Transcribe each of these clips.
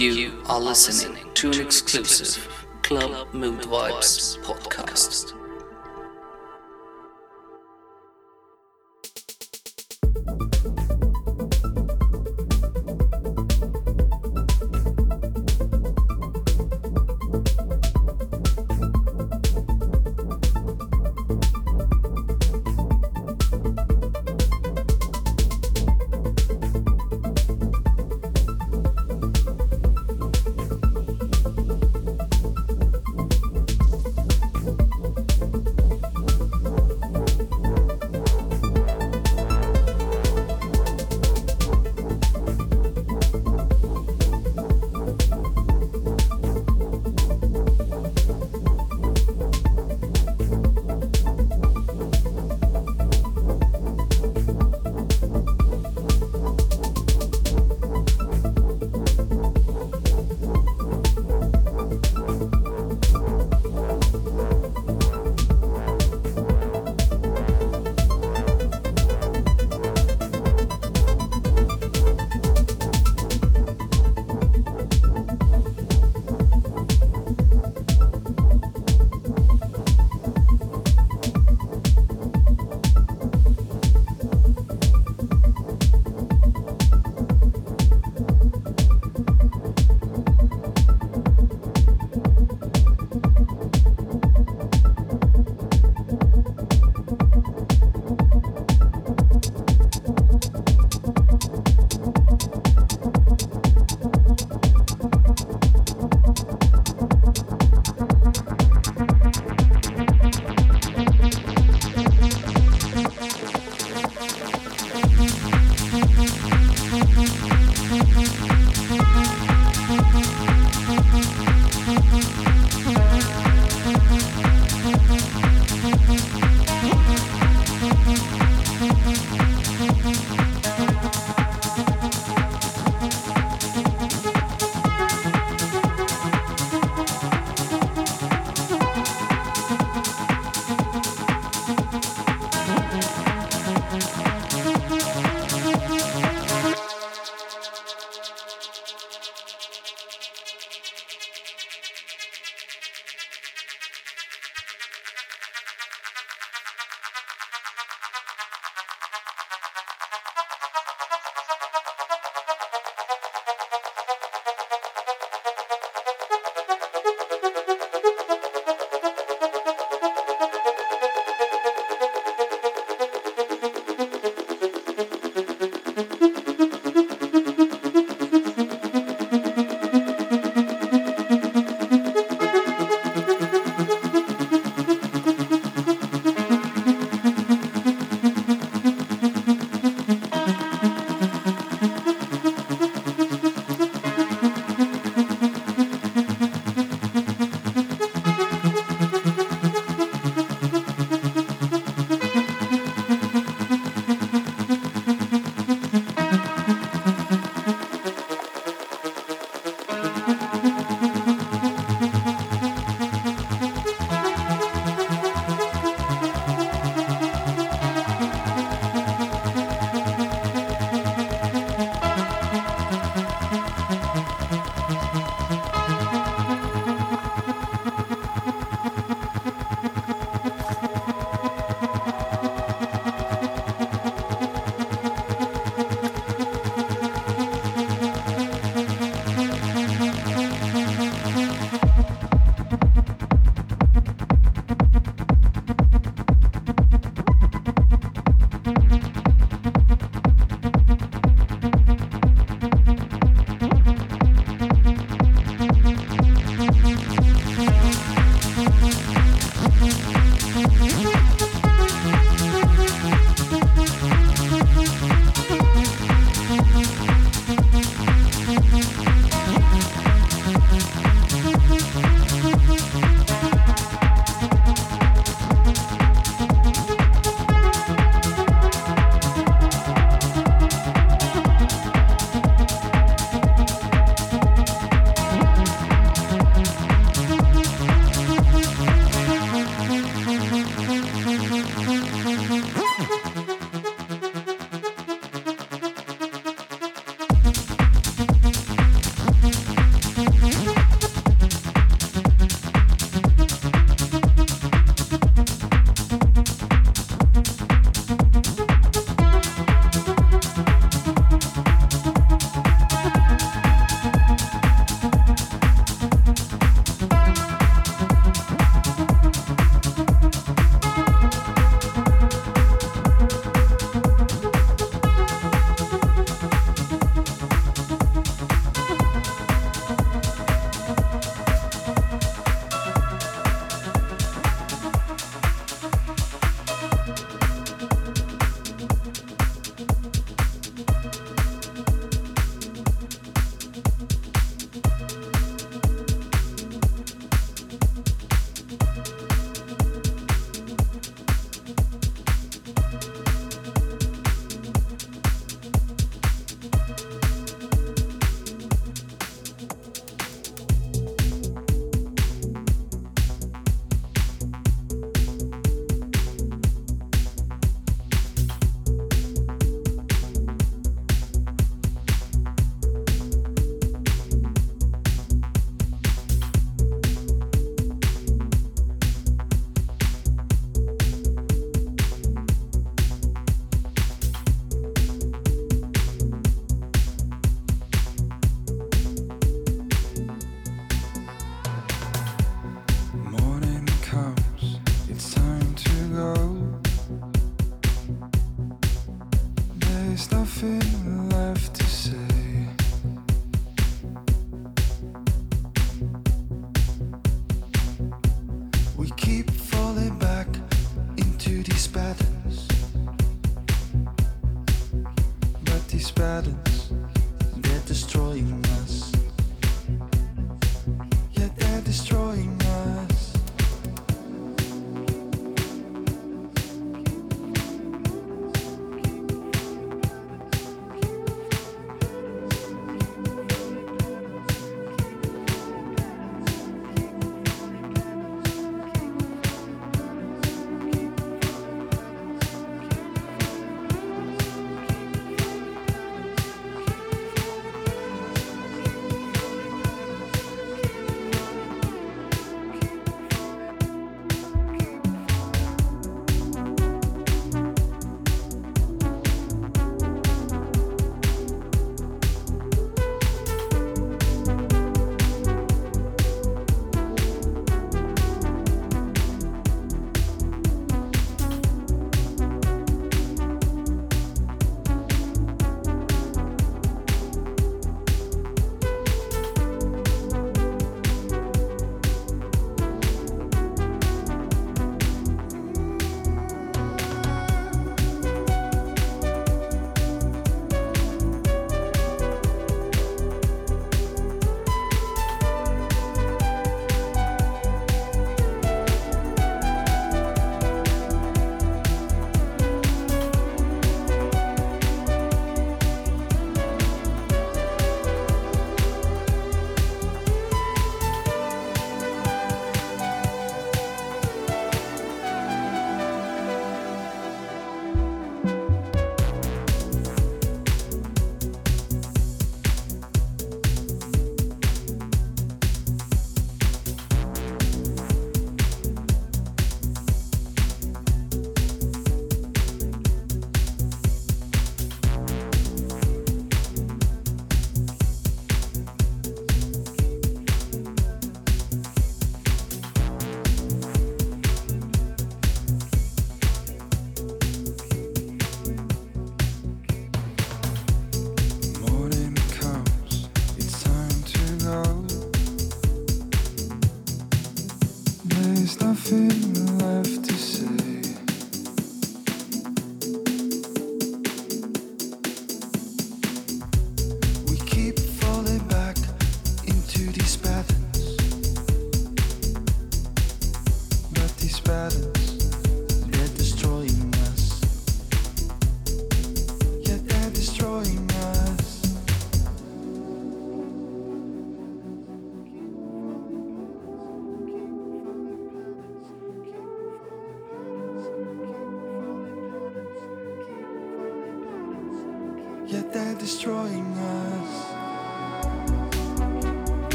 You are listening to an exclusive Club Mood Vibes podcast.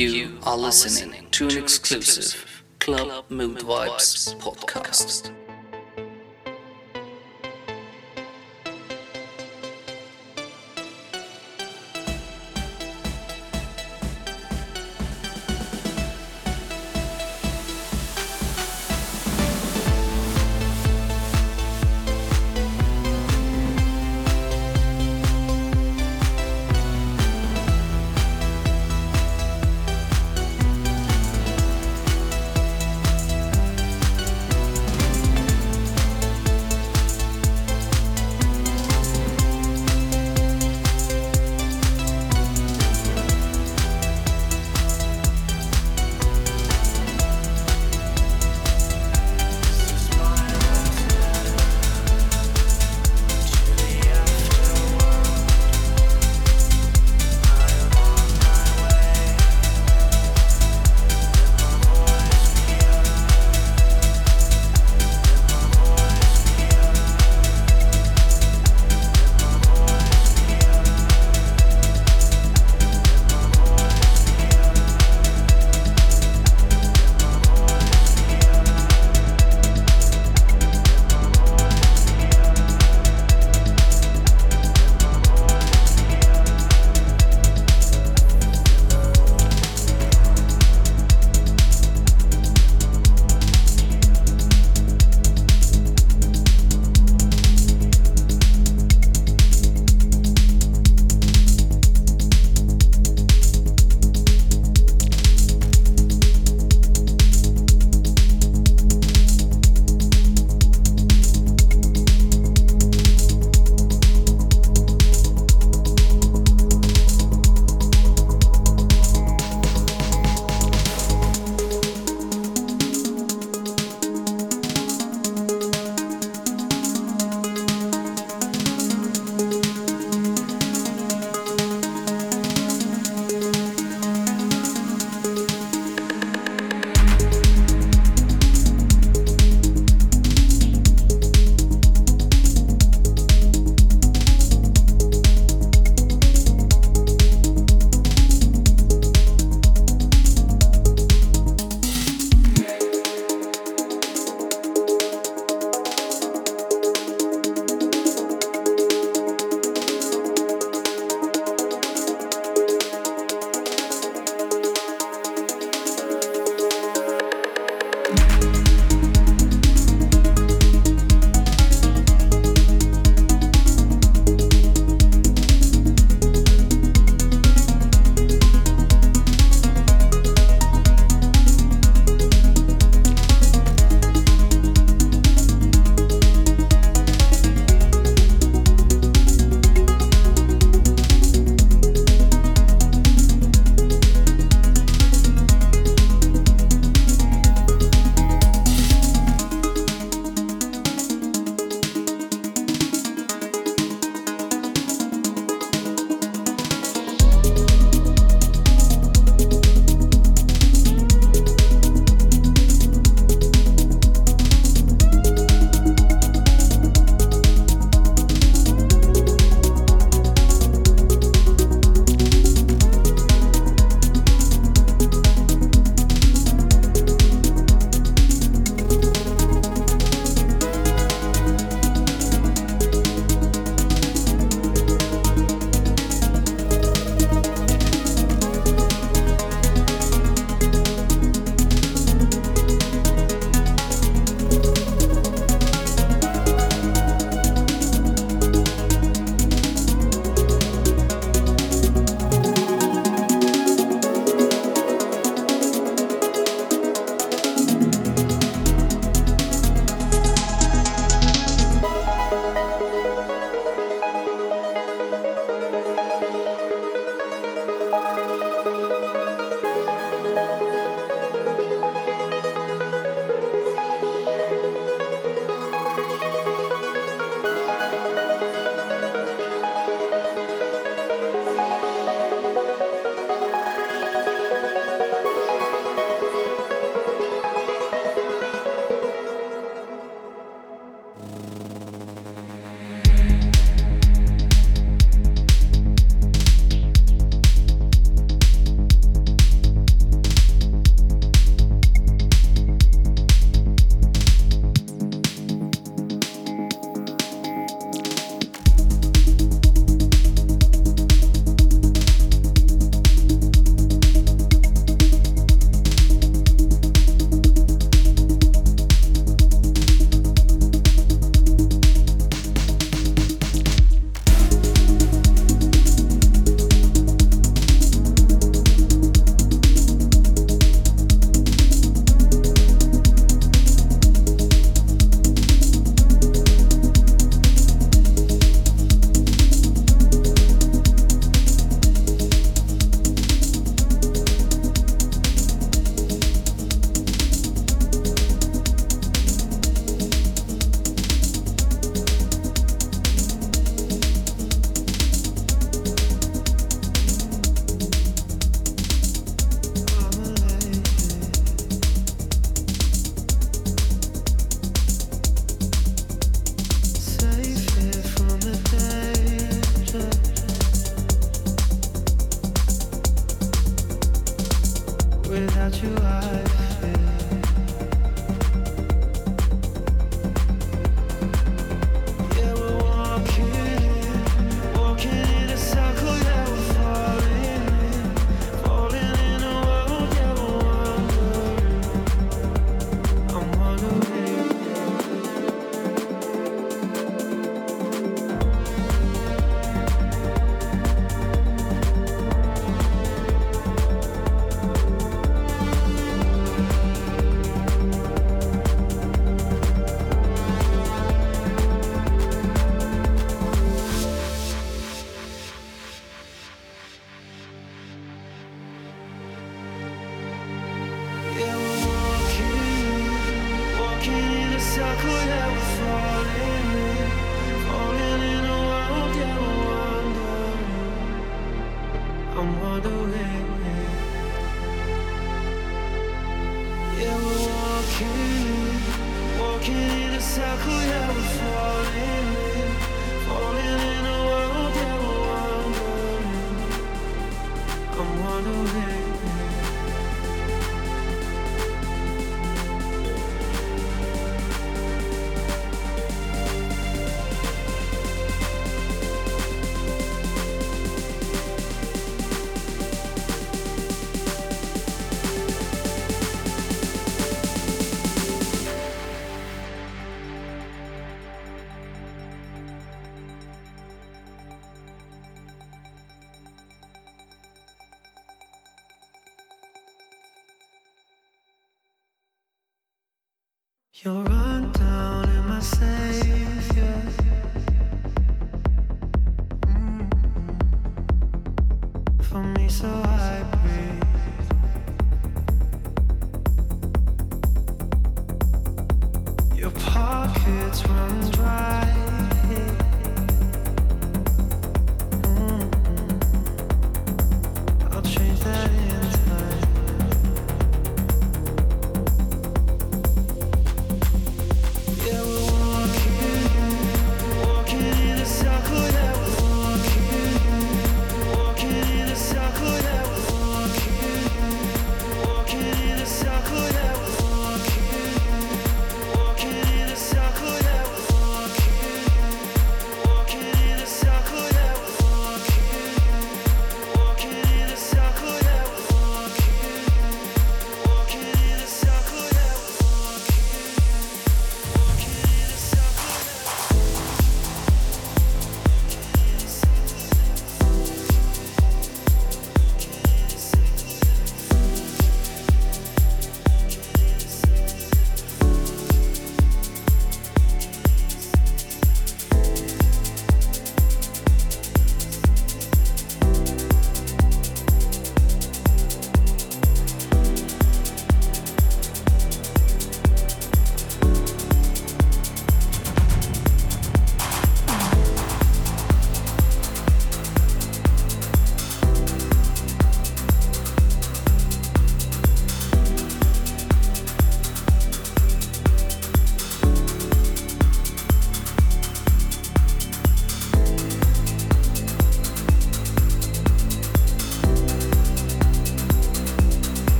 You are listening to an exclusive Club Mood Vibes podcast.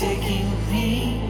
taking me.